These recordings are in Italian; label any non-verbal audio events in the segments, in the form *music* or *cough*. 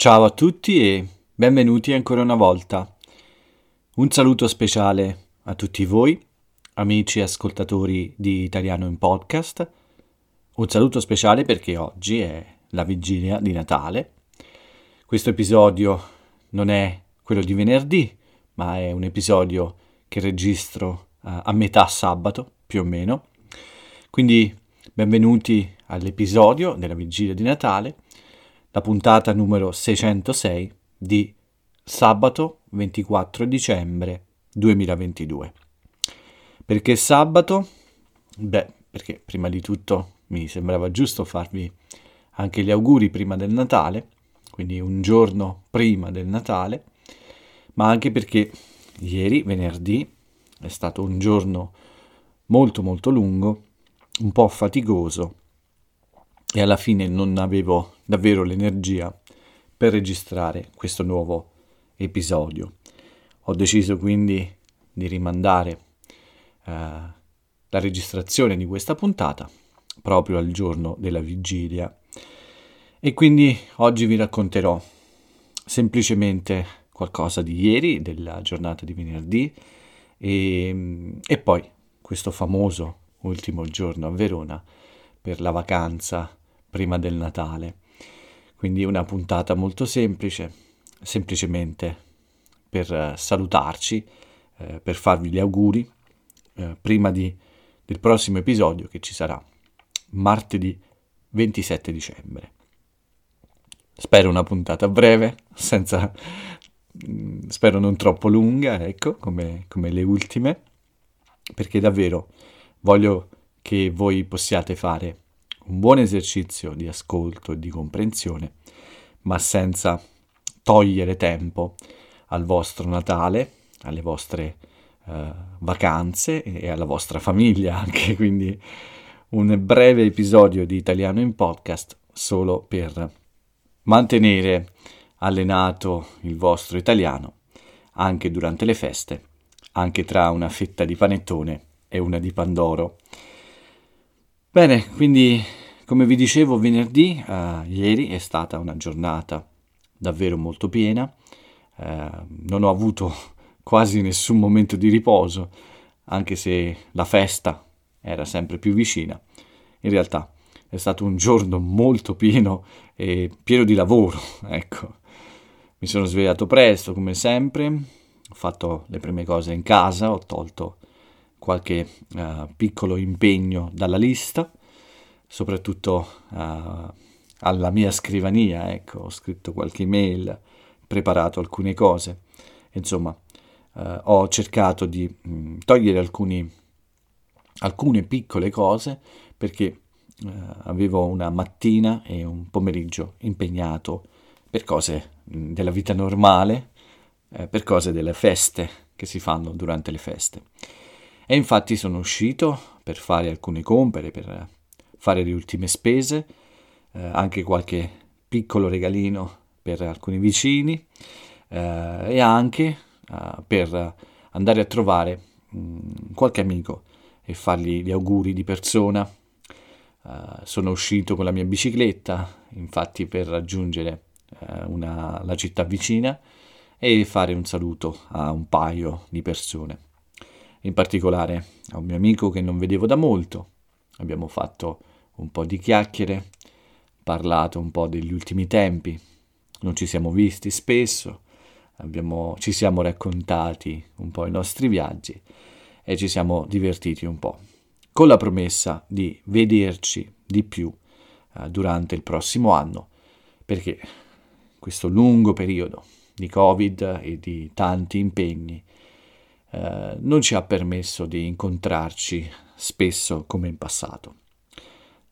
Ciao a tutti e benvenuti ancora una volta. Un saluto speciale a tutti voi, amici e ascoltatori di Italiano in Podcast. Un saluto speciale perché oggi è la vigilia di Natale. Questo episodio non è quello di venerdì, ma è un episodio che registro uh, a metà sabato, più o meno. Quindi benvenuti all'episodio della vigilia di Natale, la puntata numero 606 di sabato 24 dicembre 2022. Perché sabato? Beh, perché prima di tutto mi sembrava giusto farvi anche gli auguri prima del Natale, quindi un giorno prima del Natale, ma anche perché ieri, venerdì, è stato un giorno molto molto lungo, un po' faticoso e alla fine non avevo davvero l'energia per registrare questo nuovo episodio. Ho deciso quindi di rimandare eh, la registrazione di questa puntata proprio al giorno della vigilia e quindi oggi vi racconterò semplicemente qualcosa di ieri, della giornata di venerdì e, e poi questo famoso ultimo giorno a Verona per la vacanza prima del Natale. Quindi una puntata molto semplice, semplicemente per eh, salutarci, eh, per farvi gli auguri eh, prima di, del prossimo episodio che ci sarà martedì 27 dicembre. Spero una puntata breve, senza, mm, spero non troppo lunga, ecco, come, come le ultime, perché davvero voglio che voi possiate fare un buon esercizio di ascolto e di comprensione, ma senza togliere tempo al vostro Natale, alle vostre uh, vacanze e alla vostra famiglia *laughs* anche, quindi un breve episodio di italiano in podcast solo per mantenere allenato il vostro italiano anche durante le feste, anche tra una fetta di panettone e una di pandoro. Bene, quindi come vi dicevo venerdì, uh, ieri è stata una giornata davvero molto piena, uh, non ho avuto *laughs* quasi nessun momento di riposo, anche se la festa era sempre più vicina. In realtà è stato un giorno molto pieno e pieno di lavoro, *laughs* ecco. Mi sono svegliato presto come sempre, ho fatto le prime cose in casa, ho tolto qualche uh, piccolo impegno dalla lista, soprattutto uh, alla mia scrivania, ecco, ho scritto qualche email, preparato alcune cose, insomma, uh, ho cercato di mh, mm, togliere alcuni, alcune piccole cose perché avevo una mattina e un pomeriggio impegnato per cose mh, mm, della vita normale, eh, per cose delle feste che si fanno durante le feste. E infatti sono uscito per fare alcune compere, per fare le ultime spese, eh, anche qualche piccolo regalino per alcuni vicini eh, e anche eh, per andare a trovare mh, mm, qualche amico e fargli gli auguri di persona. Uh, sono uscito con la mia bicicletta, infatti per raggiungere uh, una, la città vicina e fare un saluto a un paio di persone in particolare a un mio amico che non vedevo da molto. Abbiamo fatto un po' di chiacchiere, parlato un po' degli ultimi tempi, non ci siamo visti spesso, abbiamo, ci siamo raccontati un po' i nostri viaggi e ci siamo divertiti un po', con la promessa di vederci di più eh, durante il prossimo anno, perché questo lungo periodo di Covid e di tanti impegni eh, non ci ha permesso di incontrarci spesso come in passato.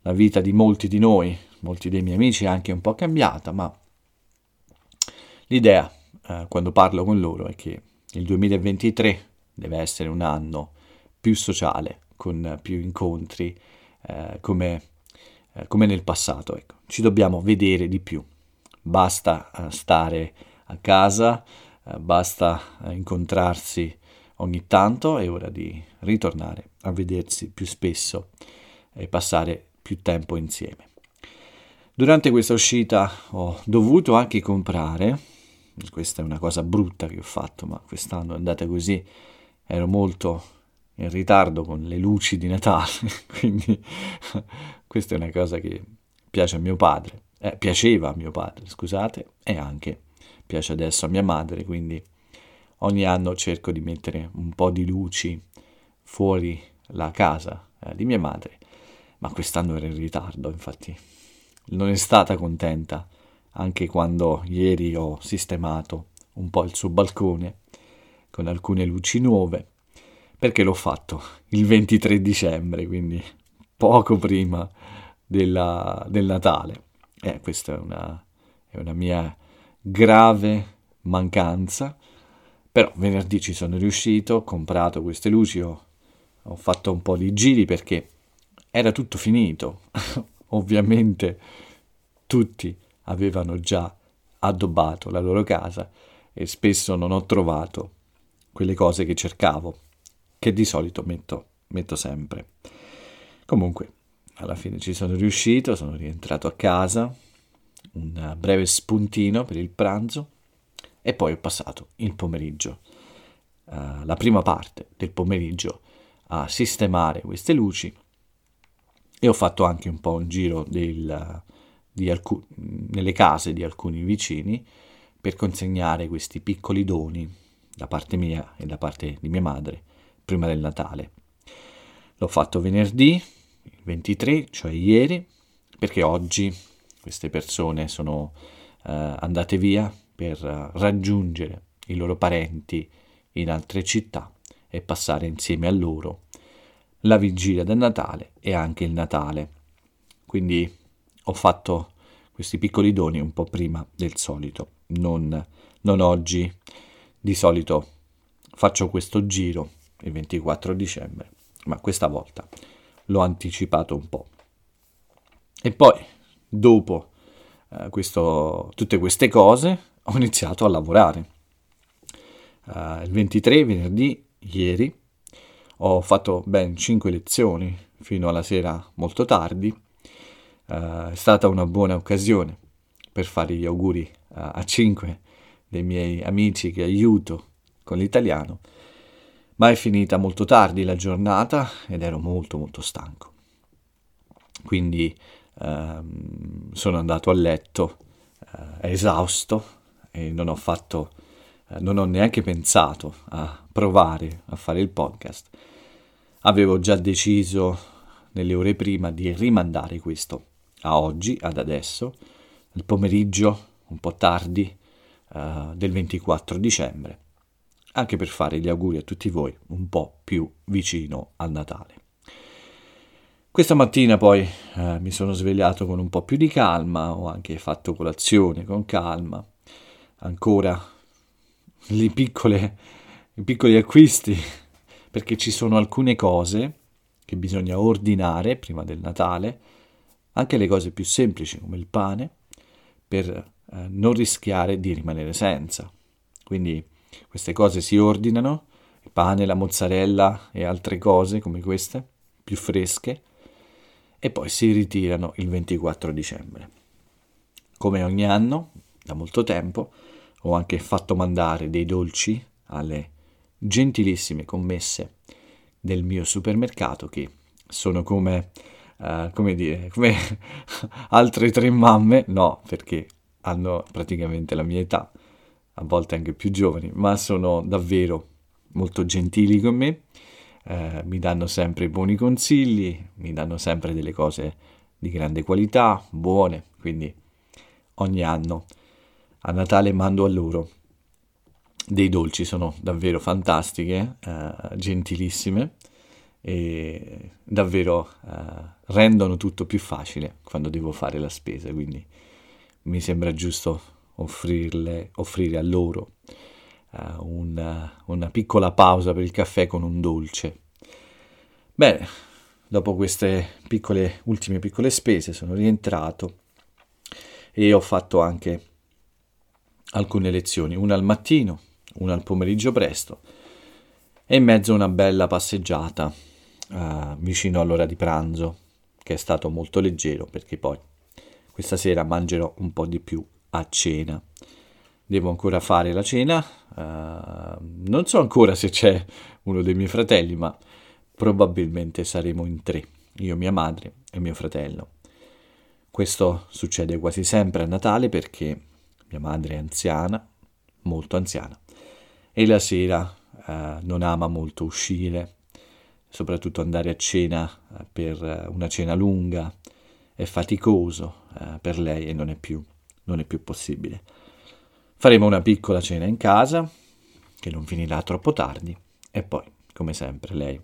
La vita di molti di noi, molti dei miei amici è anche un po' cambiata, ma l'idea eh, quando parlo con loro è che il 2023 deve essere un anno più sociale, con più incontri, eh, come, eh, come, nel passato. Ecco. Ci dobbiamo vedere di più. Basta eh, stare a casa, eh, basta incontrarsi ogni tanto, è ora di ritornare a vedersi più spesso e passare più tempo insieme. Durante questa uscita ho dovuto anche comprare, questa è una cosa brutta che ho fatto, ma quest'anno è andata così, ero molto in ritardo con le luci di Natale, *laughs* quindi questa è una cosa che piace a mio padre, eh, piaceva a mio padre, scusate, e anche piace adesso a mia madre, quindi ogni anno cerco di mettere un po' di luci fuori la casa eh, di mia madre, ma quest'anno ero in ritardo, infatti non è stata contenta anche quando ieri ho sistemato un po' il suo balcone con alcune luci nuove, perché l'ho fatto il 23 dicembre, quindi poco prima della, del Natale. Eh, questa è una, è una mia grave mancanza, però venerdì ci sono riuscito, ho comprato queste luci, ho, ho fatto un po' di giri perché era tutto finito. *laughs* Ovviamente tutti avevano già addobbato la loro casa e spesso non ho trovato quelle cose che cercavo, che di solito metto, metto sempre. Comunque, alla fine ci sono riuscito, sono rientrato a casa, un breve spuntino per il pranzo e poi ho passato il pomeriggio, uh, la prima parte del pomeriggio a sistemare queste luci e ho fatto anche un po' un giro del, alcu- nelle case di alcuni vicini per consegnare questi piccoli doni da parte mia e da parte di mia madre prima del Natale. L'ho fatto venerdì, il 23, cioè ieri, perché oggi queste persone sono uh, andate via per raggiungere i loro parenti in altre città e passare insieme a loro la vigilia del Natale e anche il Natale. Quindi ho fatto questi piccoli doni un po' prima del solito, non, non oggi. Di solito faccio questo giro il 24 dicembre, ma questa volta l'ho anticipato un po'. E poi, dopo eh, questo, tutte queste cose, ho iniziato a lavorare. Uh, il 23, venerdì, ieri, ho fatto ben 5 lezioni fino alla sera molto tardi. Uh, è stata una buona occasione per fare gli auguri uh, a 5 dei miei amici che aiuto con l'italiano, ma è finita molto tardi la giornata ed ero molto molto stanco. Quindi uh, sono andato a letto eh, esausto e non ho fatto non ho neanche pensato a provare a fare il podcast. Avevo già deciso nelle ore prima di rimandare questo a oggi, ad adesso, il pomeriggio, un po' tardi, uh, del 24 dicembre, anche per fare gli auguri a tutti voi un po' più vicino al Natale. Questa mattina poi eh, mi sono svegliato con un po' più di calma, ho anche fatto colazione con calma, ancora le piccole, i piccoli acquisti, perché ci sono alcune cose che bisogna ordinare prima del Natale, anche le cose più semplici come il pane, per eh, non rischiare di rimanere senza. Quindi queste cose si ordinano, il pane, la mozzarella e altre cose come queste, più fresche, e poi si ritirano il 24 dicembre. Come ogni anno, da molto tempo, ho anche fatto mandare dei dolci alle gentilissime commesse del mio supermercato che sono come, uh, come dire, come *laughs* altre tre mamme, no, perché hanno praticamente la mia età, a volte anche più giovani, ma sono davvero molto gentili con me, uh, mi danno sempre buoni consigli, mi danno sempre delle cose di grande qualità, buone, quindi ogni anno a Natale mando a loro dei dolci, sono davvero fantastiche, eh, gentilissime e davvero eh, rendono tutto più facile quando devo fare la spesa, quindi mi sembra giusto offrirle, offrire a loro eh, una, una piccola pausa per il caffè con un dolce. Bene, dopo queste piccole, ultime piccole spese sono rientrato e ho fatto anche alcune lezioni, una al mattino, una al pomeriggio presto e in mezzo una bella passeggiata uh, vicino all'ora di pranzo, che è stato molto leggero perché poi questa sera mangerò un po' di più a cena. Devo ancora fare la cena, uh, non so ancora se c'è uno dei miei fratelli, ma probabilmente saremo in tre, io, mia madre e mio fratello. Questo succede quasi sempre a Natale perché mia madre è anziana, molto anziana, e la sera uh, non ama molto uscire, soprattutto andare a cena uh, per una cena lunga, è faticoso uh, per lei e non è, più, non è più possibile. Faremo una piccola cena in casa, che non finirà troppo tardi, e poi, come sempre, lei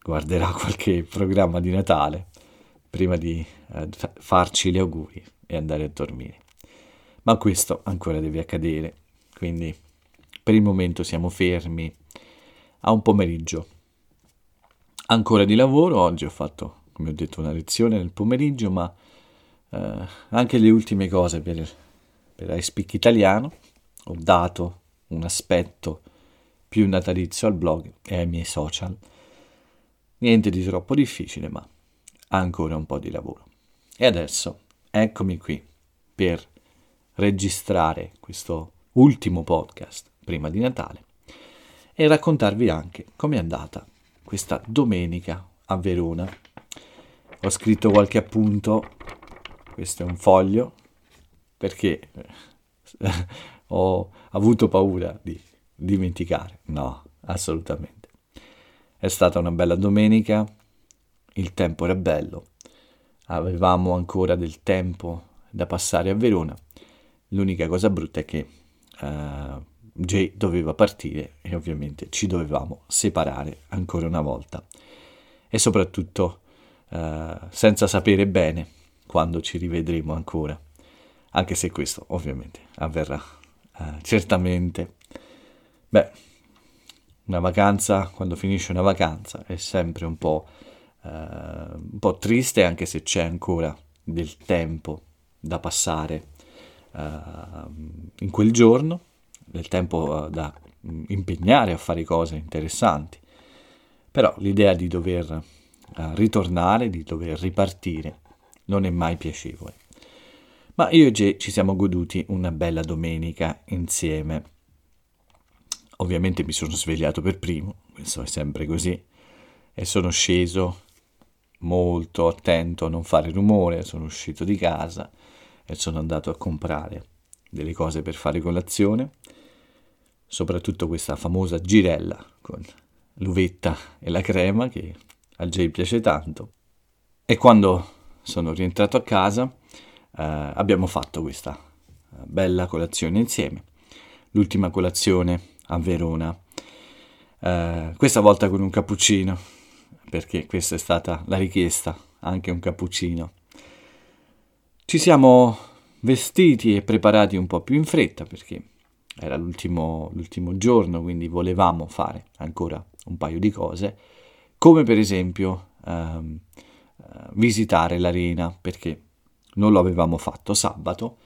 guarderà *laughs* qualche programma di Natale prima di eh, farci gli auguri e andare a dormire. Ma questo ancora deve accadere, quindi per il momento siamo fermi a un pomeriggio. Ancora di lavoro, oggi ho fatto, come ho detto, una lezione nel pomeriggio, ma eh, anche le ultime cose per, per iSpeak Italiano ho dato un aspetto più natalizio al blog e ai miei social. Niente di troppo difficile, ma ancora un po' di lavoro. E adesso eccomi qui per registrare questo ultimo podcast prima di Natale e raccontarvi anche com'è andata questa domenica a Verona. Ho scritto qualche appunto, questo è un foglio, perché *laughs* ho avuto paura di dimenticare. No, assolutamente. È stata una bella domenica, il tempo era bello, avevamo ancora del tempo da passare a Verona. L'unica cosa brutta è che uh, Jay doveva partire e ovviamente ci dovevamo separare ancora una volta. E soprattutto uh, senza sapere bene quando ci rivedremo ancora, anche se questo ovviamente avverrà uh, certamente. Beh, una vacanza, quando finisce una vacanza, è sempre un po' eh, un po' triste anche se c'è ancora del tempo da passare in quel giorno, del tempo eh, da impegnare a fare cose interessanti. Però l'idea di dover eh, ritornare, di dover ripartire, non è mai piacevole. Ma io e Jay ci siamo goduti una bella domenica insieme. Ovviamente mi sono svegliato per primo, questo è sempre così, e sono sceso molto attento a non fare rumore, sono uscito di casa e sono andato a comprare delle cose per fare colazione, soprattutto questa famosa girella con l'uvetta e la crema che a Jay piace tanto. E quando sono rientrato a casa eh, abbiamo fatto questa eh, bella colazione insieme, l'ultima colazione a Verona, eh, questa volta con un cappuccino perché questa è stata la richiesta, anche un cappuccino. Ci siamo vestiti e preparati un po' più in fretta perché era l'ultimo, l'ultimo giorno, quindi volevamo fare ancora un paio di cose, come per esempio ehm, eh, visitare l'arena perché non lo avevamo fatto sabato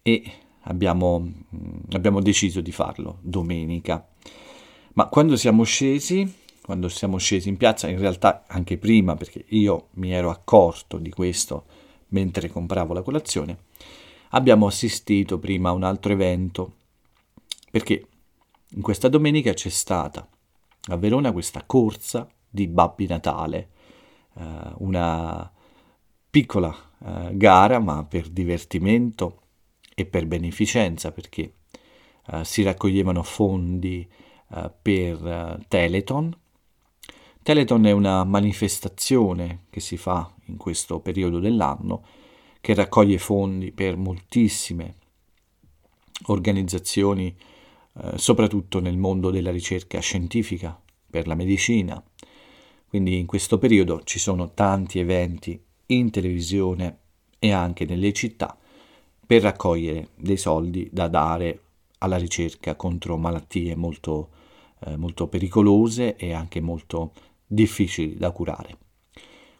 e abbiamo, mm, abbiamo deciso di farlo domenica. Ma quando siamo scesi quando siamo scesi in piazza, in realtà anche prima, perché io mi ero accorto di questo mentre compravo la colazione, abbiamo assistito prima a un altro evento, perché in questa domenica c'è stata a Verona questa corsa di Babbi Natale, eh, una piccola eh, gara, ma per divertimento e per beneficenza, perché eh, si raccoglievano fondi eh, per eh, Teleton, Teleton è una manifestazione che si fa in questo periodo dell'anno che raccoglie fondi per moltissime organizzazioni, eh, soprattutto nel mondo della ricerca scientifica, per la medicina. Quindi in questo periodo ci sono tanti eventi in televisione e anche nelle città per raccogliere dei soldi da dare alla ricerca contro malattie molto, eh, molto pericolose e anche molto difficili da curare.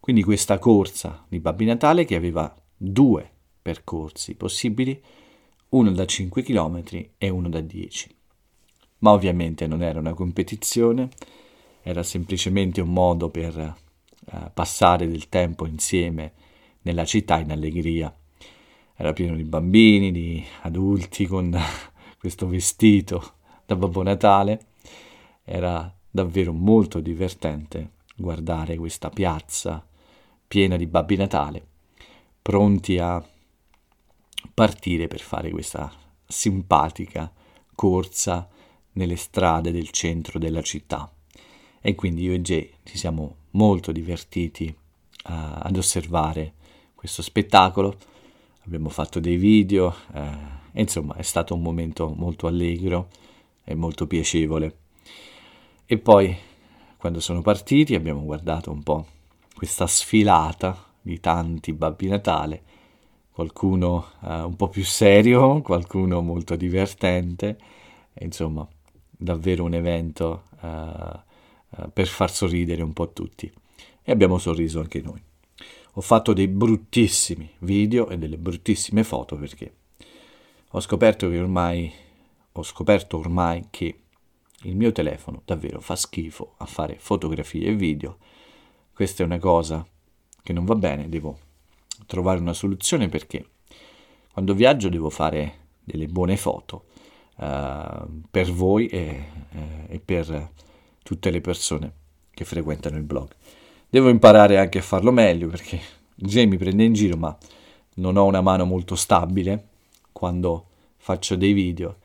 Quindi questa corsa di Babbi Natale che aveva due percorsi possibili, uno da 5 km e uno da 10. Ma ovviamente non era una competizione, era semplicemente un modo per eh, passare del tempo insieme nella città in allegria. era pieno di bambini, di adulti con *laughs* questo vestito da Babbo Natale. Era davvero molto divertente guardare questa piazza piena di Babbi Natale, pronti a partire per fare questa simpatica corsa nelle strade del centro della città. E quindi io e Jay ci siamo molto divertiti uh, ad osservare questo spettacolo. Abbiamo fatto dei video, eh, e insomma è stato un momento molto allegro e molto piacevole. E poi, quando sono partiti, abbiamo guardato un po' questa sfilata di tanti Babbi Natale, qualcuno eh, un po' più serio, *laughs* qualcuno molto divertente, insomma davvero un evento uh, uh, per far sorridere un po' tutti. E abbiamo sorriso anche noi. Ho fatto dei bruttissimi video e delle bruttissime foto perché ho scoperto che ormai ho scoperto ormai che il mio telefono davvero fa schifo a fare fotografie e video. Questa è una cosa che non va bene, devo trovare una soluzione perché quando viaggio devo fare delle buone foto uh, per voi e, e per tutte le persone che frequentano il blog. Devo imparare anche a farlo meglio perché Jay mi prende in giro, ma non ho una mano molto stabile quando faccio dei video,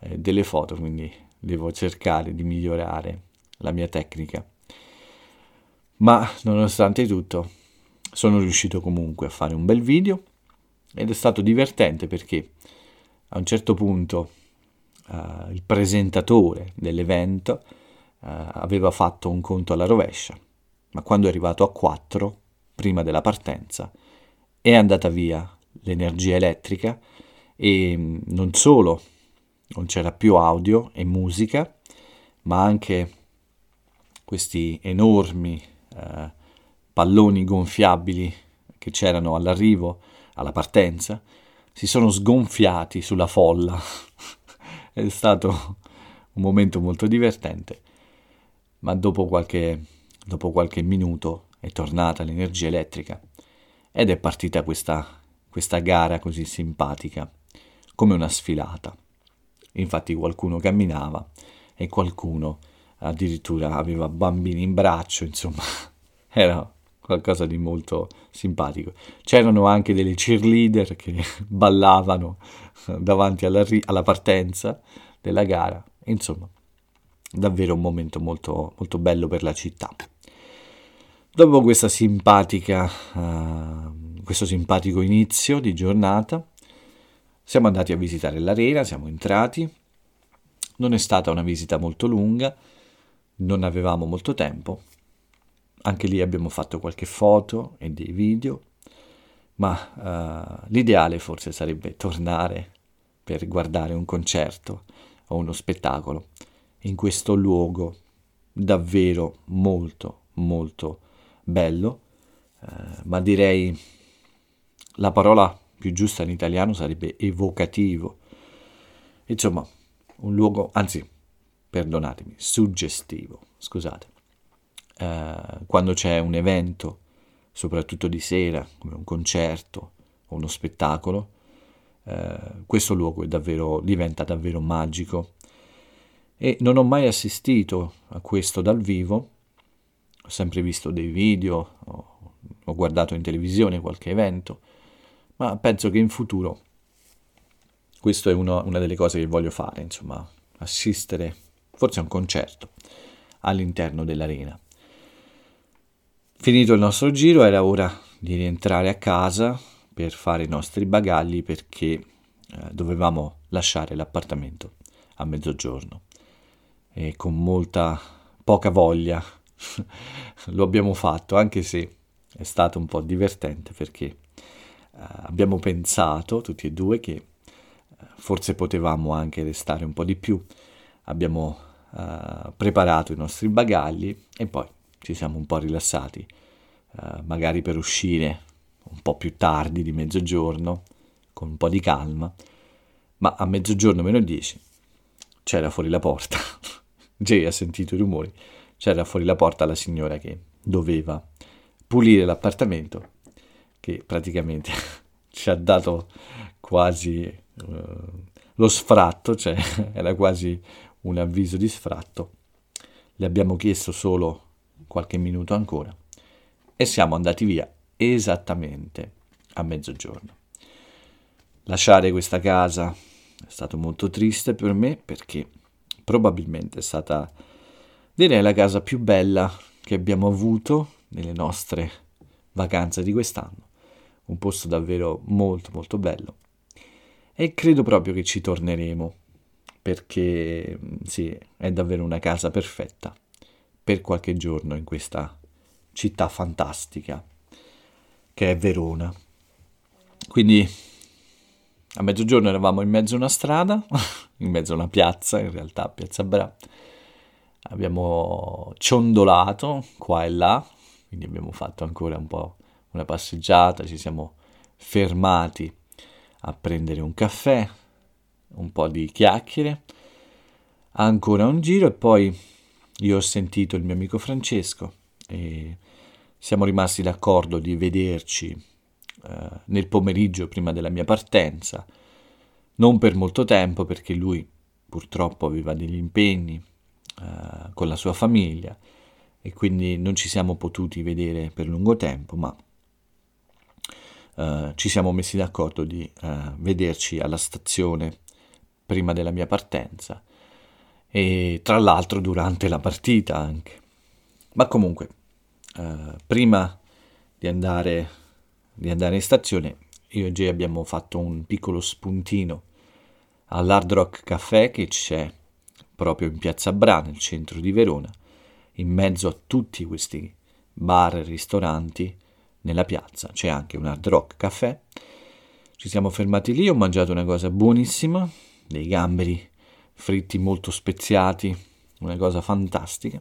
eh, delle foto, quindi devo cercare di migliorare la mia tecnica. Ma nonostante tutto, sono riuscito comunque a fare un bel video ed è stato divertente perché a un certo punto uh, il presentatore dell'evento uh, aveva fatto un conto alla rovescia, ma quando è arrivato a 4, prima della partenza, è andata via l'energia elettrica e mm, non solo non c'era più audio e musica, ma anche questi enormi uh, palloni gonfiabili che c'erano all'arrivo, alla partenza, si sono sgonfiati sulla folla *laughs* è stato un momento molto divertente, ma dopo qualche, dopo qualche minuto è tornata l'energia elettrica ed è partita questa, questa gara così simpatica, come una sfilata. Infatti qualcuno camminava e qualcuno addirittura aveva bambini in braccio, insomma, *laughs* era qualcosa di molto simpatico. C'erano anche delle cheerleader che *laughs* ballavano davanti alla, alla partenza della gara, insomma, davvero un momento molto, molto bello per la città. Dopo questa simpatica, uh, questo simpatico inizio di giornata, siamo andati a visitare l'arena, siamo entrati. Non è stata una visita molto lunga, non avevamo molto tempo, anche lì abbiamo fatto qualche foto e dei video, ma uh, l'ideale forse sarebbe tornare per guardare un concerto o uno spettacolo in questo luogo davvero molto molto bello, uh, ma direi la parola più giusta in italiano sarebbe evocativo. Insomma, un luogo, anzi, perdonatemi, suggestivo, scusate eh, quando c'è un evento, soprattutto di sera, come un concerto o uno spettacolo, eh, questo luogo davvero, diventa davvero magico. E non ho mai assistito a questo dal vivo, ho sempre visto dei video, ho, ho guardato in televisione qualche evento, ma penso che in futuro questa è uno, una delle cose che voglio fare, insomma, assistere forse a un concerto all'interno dell'arena. Finito il nostro giro era ora di rientrare a casa per fare i nostri bagagli perché eh, dovevamo lasciare l'appartamento a mezzogiorno e con molta poca voglia *laughs* lo abbiamo fatto anche se è stato un po' divertente perché eh, abbiamo pensato tutti e due che eh, forse potevamo anche restare un po' di più abbiamo eh, preparato i nostri bagagli e poi ci siamo un po' rilassati, uh, magari per uscire un po' più tardi di mezzogiorno, con un po' di calma, ma a mezzogiorno meno 10 c'era fuori la porta, *laughs* Jay ha sentito i rumori, c'era fuori la porta la signora che doveva pulire l'appartamento, che praticamente *laughs* ci ha dato quasi eh, lo sfratto, cioè *laughs* era quasi un avviso di sfratto. Le abbiamo chiesto solo qualche minuto ancora e siamo andati via esattamente a mezzogiorno. Lasciare questa casa è stato molto triste per me perché probabilmente è stata direi la casa più bella che abbiamo avuto nelle nostre vacanze di quest'anno. Un posto davvero molto molto bello. E credo proprio che ci torneremo perché sì, è davvero una casa perfetta per qualche giorno in questa città fantastica che è Verona. Quindi a mezzogiorno eravamo in mezzo a una strada, *laughs* in mezzo a una piazza, in realtà Piazza Bra. Abbiamo ciondolato qua e là, quindi abbiamo fatto ancora un po' una passeggiata, ci siamo fermati a prendere un caffè, un po' di chiacchiere, ancora un giro e poi io ho sentito il mio amico Francesco e siamo rimasti d'accordo di vederci eh, nel pomeriggio prima della mia partenza, non per molto tempo perché lui purtroppo aveva degli impegni eh, con la sua famiglia e quindi non ci siamo potuti vedere per lungo tempo, ma eh, ci siamo messi d'accordo di eh, vederci alla stazione prima della mia partenza e tra l'altro durante la partita anche. Ma comunque eh, prima di andare, di andare in stazione, io e Jay abbiamo fatto un piccolo spuntino all'Hard Rock Café che c'è proprio in Piazza Bra, nel centro di Verona, in mezzo a tutti questi bar e ristoranti nella piazza. C'è anche un Hard Rock Café. Ci siamo fermati lì, ho mangiato una cosa buonissima, dei gamberi fritti molto speziati, una cosa fantastica.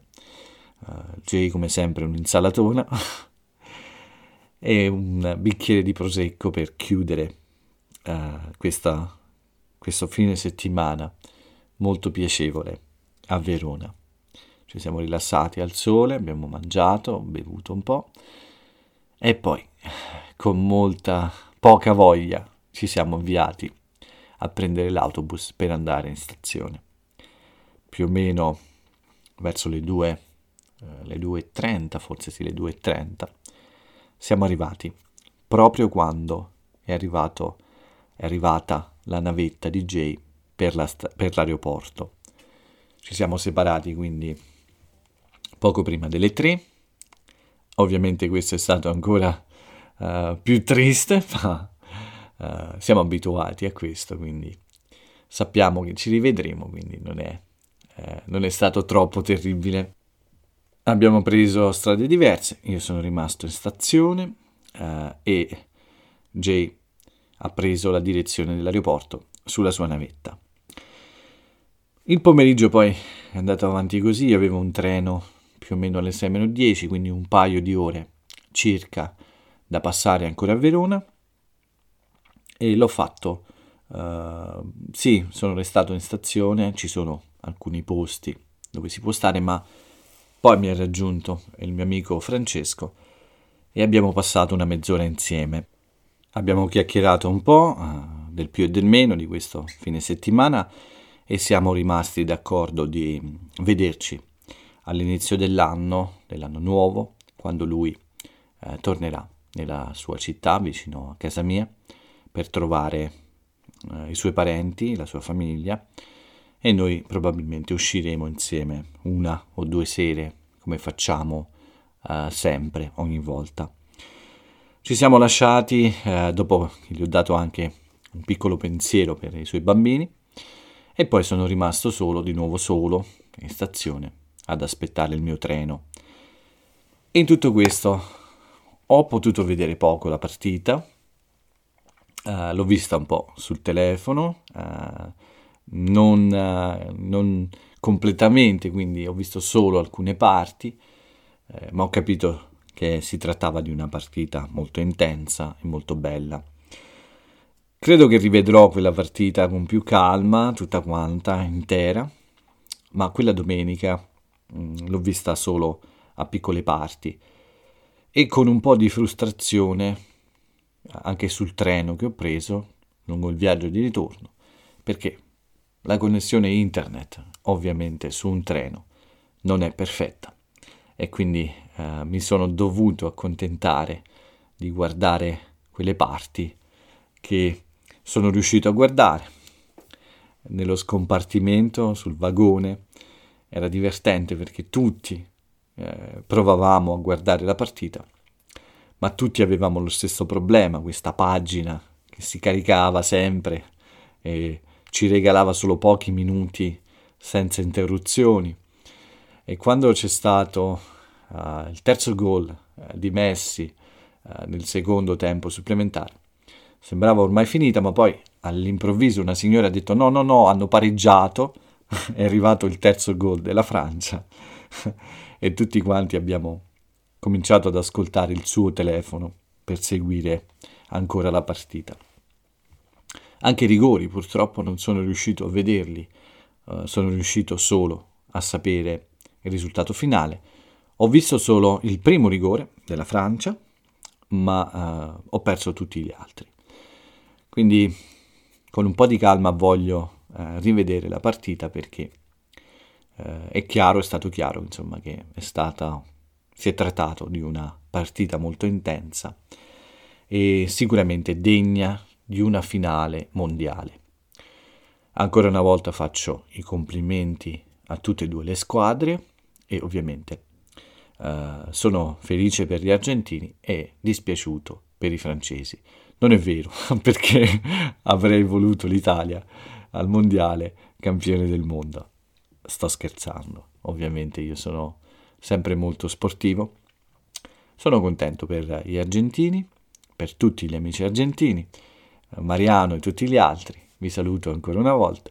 Uh, Jay come sempre un'insalatona *laughs* e un bicchiere di prosecco per chiudere uh, questa, questo fine settimana molto piacevole a Verona. Ci siamo rilassati al sole, abbiamo mangiato, bevuto un po' e poi con molta poca voglia ci siamo avviati a prendere l'autobus per andare in stazione. Più o meno verso le 2 eh, le 2.30, forse sì, le 2.30, siamo arrivati proprio quando è, arrivato, è arrivata la navetta Jay per, la per l'aeroporto. Ci siamo separati quindi poco prima delle 3. Ovviamente questo è stato ancora uh, più triste, *laughs* ma uh, siamo abituati a questo, quindi sappiamo che ci rivedremo, quindi non è, uh, non è stato troppo terribile. Abbiamo preso strade diverse, io sono rimasto in stazione uh, e Jay ha preso la direzione dell'aeroporto sulla sua navetta. Il pomeriggio poi è andato avanti così, io avevo un treno più o meno alle 6-10, quindi un paio di ore circa da passare ancora a Verona e l'ho fatto. Uh, sì, sono restato in stazione, ci sono alcuni posti dove si può stare, ma poi mi ha raggiunto il mio amico Francesco e abbiamo passato una mezz'ora insieme. Abbiamo chiacchierato un po' uh, del più e del meno di questo fine settimana e siamo rimasti d'accordo di vederci all'inizio dell'anno, dell'anno nuovo, quando lui eh, tornerà nella sua città vicino a casa mia per trovare eh, i suoi parenti, la sua famiglia e noi probabilmente usciremo insieme una o due sere come facciamo uh, sempre, ogni volta. Ci siamo lasciati uh, dopo che gli ho dato anche un piccolo pensiero per i suoi bambini e poi sono rimasto solo, di nuovo solo, in stazione, ad aspettare il mio treno. In tutto questo ho potuto vedere poco la partita, uh, l'ho vista un po' sul telefono, uh, non, uh, non, completamente, quindi ho visto solo alcune parti, eh, ma ho capito che si trattava di una partita molto intensa e molto bella. Credo che rivedrò quella partita con più calma, tutta quanta, intera, ma quella domenica mh, mm, l'ho vista solo a piccole parti e con un po' di frustrazione anche sul treno che ho preso lungo il viaggio di ritorno, perché la connessione internet, ovviamente su un treno, non è perfetta e quindi eh, mi sono dovuto accontentare di guardare quelle parti che sono riuscito a guardare. Nello scompartimento, sul vagone, era divertente perché tutti eh, provavamo a guardare la partita, ma tutti avevamo lo stesso problema, questa pagina che si caricava sempre e ci regalava solo pochi minuti senza interruzioni. E quando c'è stato uh, il terzo gol uh, di Messi uh, nel secondo tempo supplementare, sembrava ormai finita, ma poi all'improvviso una signora ha detto no, no, no, hanno pareggiato, *laughs* è arrivato il terzo gol della Francia *laughs* e tutti quanti abbiamo cominciato ad ascoltare il suo telefono per seguire ancora la partita. Anche i rigori purtroppo non sono riuscito a vederli, uh, sono riuscito solo a sapere il risultato finale. Ho visto solo il primo rigore della Francia, ma uh, ho perso tutti gli altri. Quindi con un po' di calma voglio uh, rivedere la partita perché è chiaro, è stato chiaro insomma che è stata si è trattato di una partita molto intensa e sicuramente degna di una finale mondiale. Ancora una volta faccio i complimenti a tutte e due le squadre e ovviamente uh, sono felice per gli argentini e dispiaciuto per i francesi. Non è vero, *laughs* perché avrei voluto l'Italia al mondiale campione del mondo. Sto scherzando, ovviamente io sono sempre molto sportivo. Sono contento per gli argentini, per tutti gli amici argentini, Mariano e tutti gli altri. Vi saluto ancora una volta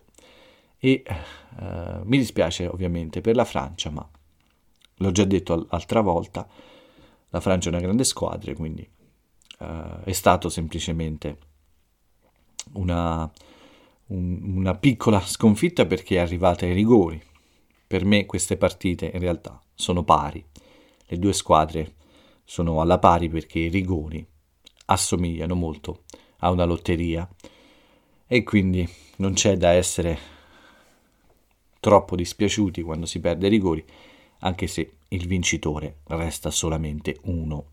e uh, mi dispiace ovviamente per la Francia, ma l'ho già detto l'altra volta, la Francia è una grande squadra, quindi uh, è stato semplicemente una, un, una piccola sconfitta perché è arrivata ai rigori. Per me queste partite in realtà sono pari. Le due squadre sono alla pari perché i rigori assomigliano molto a una lotteria e quindi non c'è da essere troppo dispiaciuti quando si perde i rigori, anche se il vincitore resta solamente uno.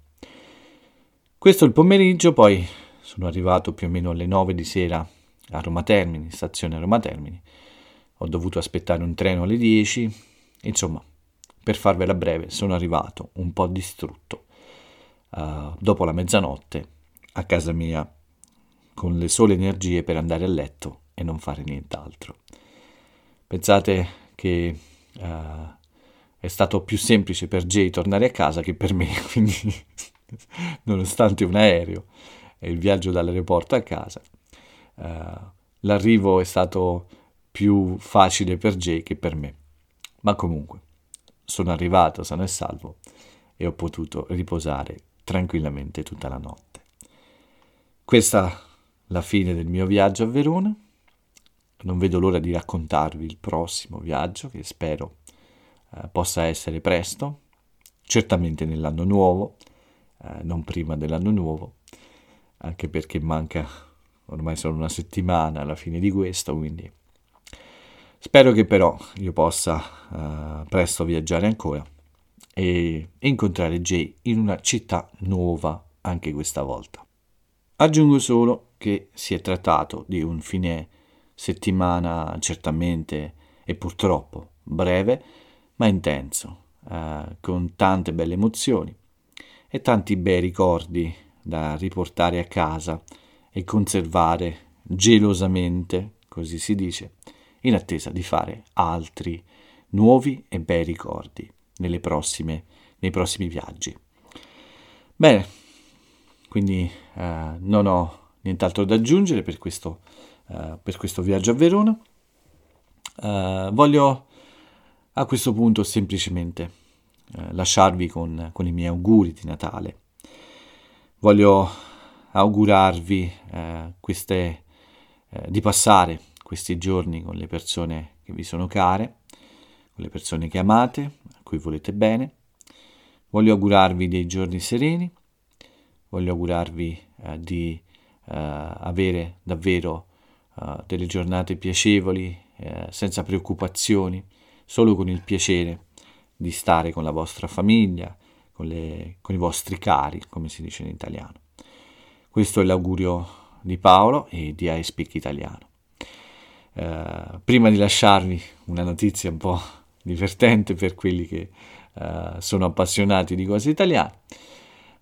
Questo il pomeriggio, poi sono arrivato più o meno alle 9 di sera a Roma Termini, stazione Roma Termini. Ho dovuto aspettare un treno alle 10, insomma, per farvela breve, sono arrivato un po' distrutto uh, dopo la mezzanotte a casa mia con le sole energie per andare a letto e non fare nient'altro. Pensate che uh, è stato più semplice per Jay tornare a casa che per me, *laughs* quindi nonostante un aereo e il viaggio dall'aeroporto a casa, uh, l'arrivo è stato più facile per Jay che per me. Ma comunque, sono arrivato sano e salvo e ho potuto riposare tranquillamente tutta la notte. Questa è la fine del mio viaggio a Verona. Non vedo l'ora di raccontarvi il prossimo viaggio che spero eh, possa essere presto, certamente nell'anno nuovo, eh, non prima dell'anno nuovo, anche perché manca ormai solo una settimana alla fine di questo, quindi Spero che però io possa uh, presto viaggiare ancora e incontrare Jay in una città nuova anche questa volta. Aggiungo solo che si è trattato di un fine settimana certamente e purtroppo breve ma intenso, uh, con tante belle emozioni e tanti bei ricordi da riportare a casa e conservare gelosamente, così si dice, in attesa di fare altri nuovi e bei ricordi prossime, nei prossimi viaggi. Bene, quindi eh, non ho nient'altro da aggiungere per questo, eh, per questo viaggio a Verona. Eh, voglio a questo punto semplicemente eh, lasciarvi con, con, i miei auguri di Natale. Voglio augurarvi eh, queste, eh, di passare questi giorni con le persone che vi sono care, con le persone che amate, a cui volete bene. Voglio augurarvi dei giorni sereni, voglio augurarvi eh, di eh, avere davvero eh, delle giornate piacevoli, eh, senza preoccupazioni, solo con il piacere di stare con la vostra famiglia, con, le, con i vostri cari, come si dice in italiano. Questo è l'augurio di Paolo e di iSpeak Italiano. Uh, prima di lasciarvi una notizia un po' divertente per quelli che uh, sono appassionati di cose italiane,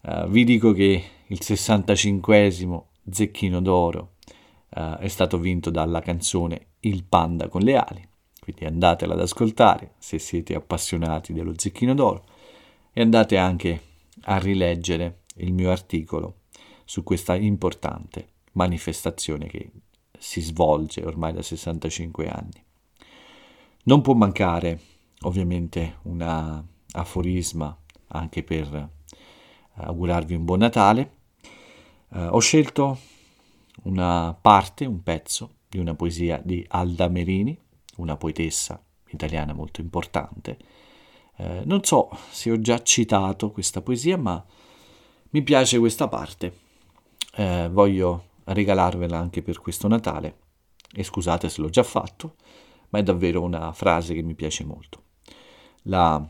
uh, vi dico che il 65 Zecchino d'Oro è stato vinto dalla canzone Il Panda con le ali, quindi andatela ad ascoltare se siete appassionati dello Zecchino d'Oro e andate anche a rileggere il mio articolo su questa importante manifestazione che si svolge ormai da 65 anni. Non può mancare ovviamente un aforisma anche per eh, augurarvi un buon Natale. Uh, ho scelto una parte, un pezzo di una poesia di Alda Merini, una poetessa italiana molto importante, eh, non so se ho già citato questa poesia, ma mi piace questa parte. Eh, voglio regalarvela anche per questo Natale. E scusate se l'ho già fatto, ma è davvero una frase che mi piace molto. La,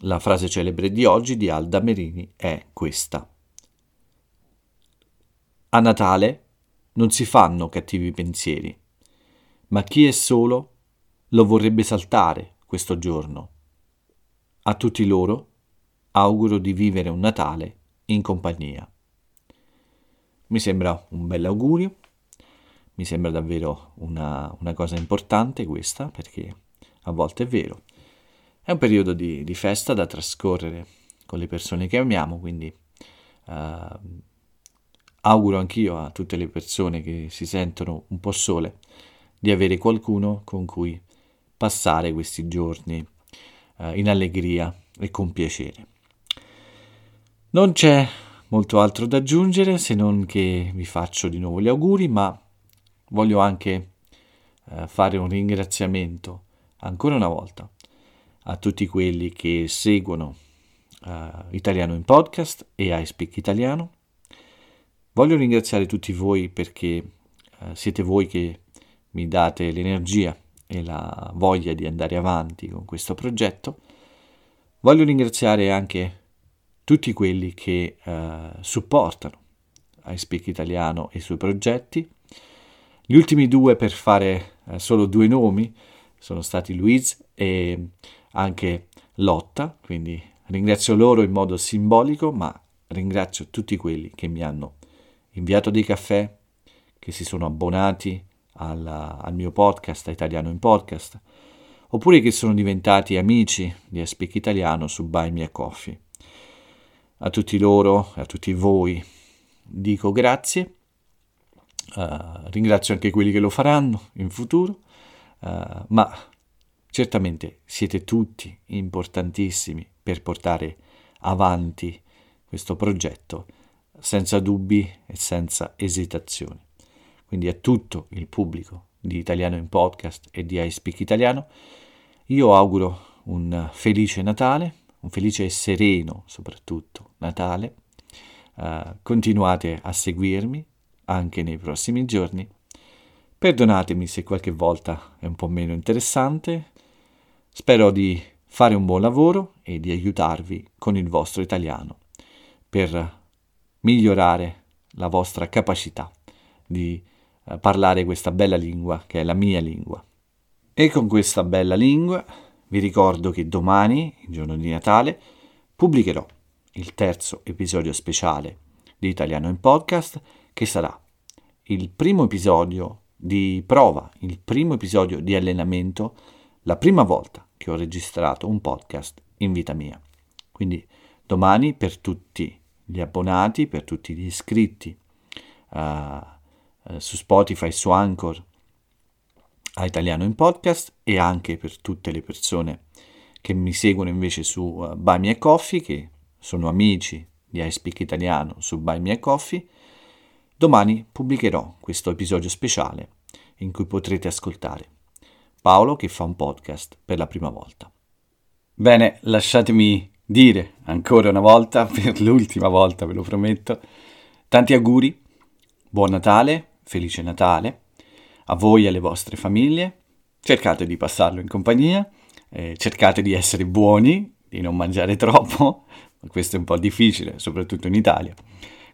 la frase celebre di oggi di Alda Merini è questa. A Natale non si fanno cattivi pensieri, ma chi è solo lo vorrebbe saltare questo giorno a tutti loro auguro di vivere un Natale in compagnia. Mi sembra un bel augurio, mi sembra davvero una, una cosa importante questa, perché a volte è vero. È un periodo di, di festa da trascorrere con le persone che amiamo, quindi uh, auguro anch'io a tutte le persone che si sentono un po' sole di avere qualcuno con cui passare questi giorni eh, in allegria e con piacere. Non c'è molto altro da aggiungere se non che vi faccio di nuovo gli auguri, ma voglio anche eh, fare un ringraziamento ancora una volta a tutti quelli che seguono uh, Italiano in podcast e iSpeak Italiano. Voglio ringraziare tutti voi perché uh, siete voi che mi date l'energia e la voglia di andare avanti con questo progetto. Voglio ringraziare anche tutti quelli che eh, supportano iSpeak Italiano e i suoi progetti. Gli ultimi due, per fare eh, solo due nomi, sono stati Luiz e anche Lotta, quindi ringrazio loro in modo simbolico, ma ringrazio tutti quelli che mi hanno inviato dei caffè, che si sono abbonati alla, al mio podcast, Italiano in Podcast, oppure che sono diventati amici di Aspic Italiano su Buy Me a Coffee. A tutti loro, a tutti voi, dico grazie. Uh, ringrazio anche quelli che lo faranno in futuro, uh, ma certamente siete tutti importantissimi per portare avanti questo progetto senza dubbi e senza esitazioni quindi a tutto il pubblico di Italiano in Podcast e di iSpeak Italiano, io auguro un felice Natale, un felice e sereno soprattutto Natale. Uh, continuate a seguirmi anche nei prossimi giorni. Perdonatemi se qualche volta è un po' meno interessante. Spero di fare un buon lavoro e di aiutarvi con il vostro italiano per migliorare la vostra capacità di eh, parlare questa bella lingua che è la mia lingua. E con questa bella lingua vi ricordo che domani, il giorno di Natale, pubblicherò il terzo episodio speciale di Italiano in Podcast, che sarà il primo episodio di prova, il primo episodio di allenamento, la prima volta che ho registrato un podcast in vita mia. Quindi domani per tutti gli abbonati, per tutti gli iscritti uh, su Spotify, su Anchor a Italiano in Podcast e anche per tutte le persone che mi seguono invece su uh, Buy Me a Coffee, che sono amici di iSpeak Italiano su Buy Me a Coffee. Domani pubblicherò questo episodio speciale in cui potrete ascoltare Paolo che fa un podcast per la prima volta. Bene, lasciatemi dire ancora una volta, *laughs* per l'ultima volta ve lo prometto, tanti auguri, buon Natale, felice Natale, a voi e alle vostre famiglie, cercate di passarlo in compagnia, eh, cercate di essere buoni, di non mangiare *laughs* troppo, questo è un po' difficile, soprattutto in Italia,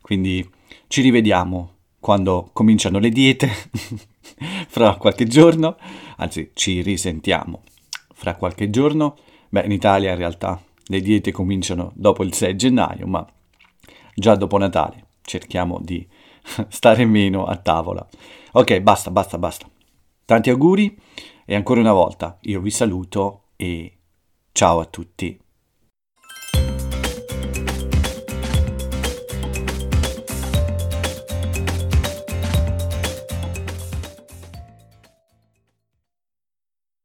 quindi ci rivediamo quando cominciano le diete, *laughs* fra qualche giorno, anzi ci risentiamo fra qualche giorno, beh in Italia in realtà le diete cominciano dopo il 6 gennaio, ma già dopo Natale cerchiamo di *laughs* stare meno a tavola. Ok, basta, basta, basta. Tanti auguri e ancora una volta io vi saluto e ciao a tutti.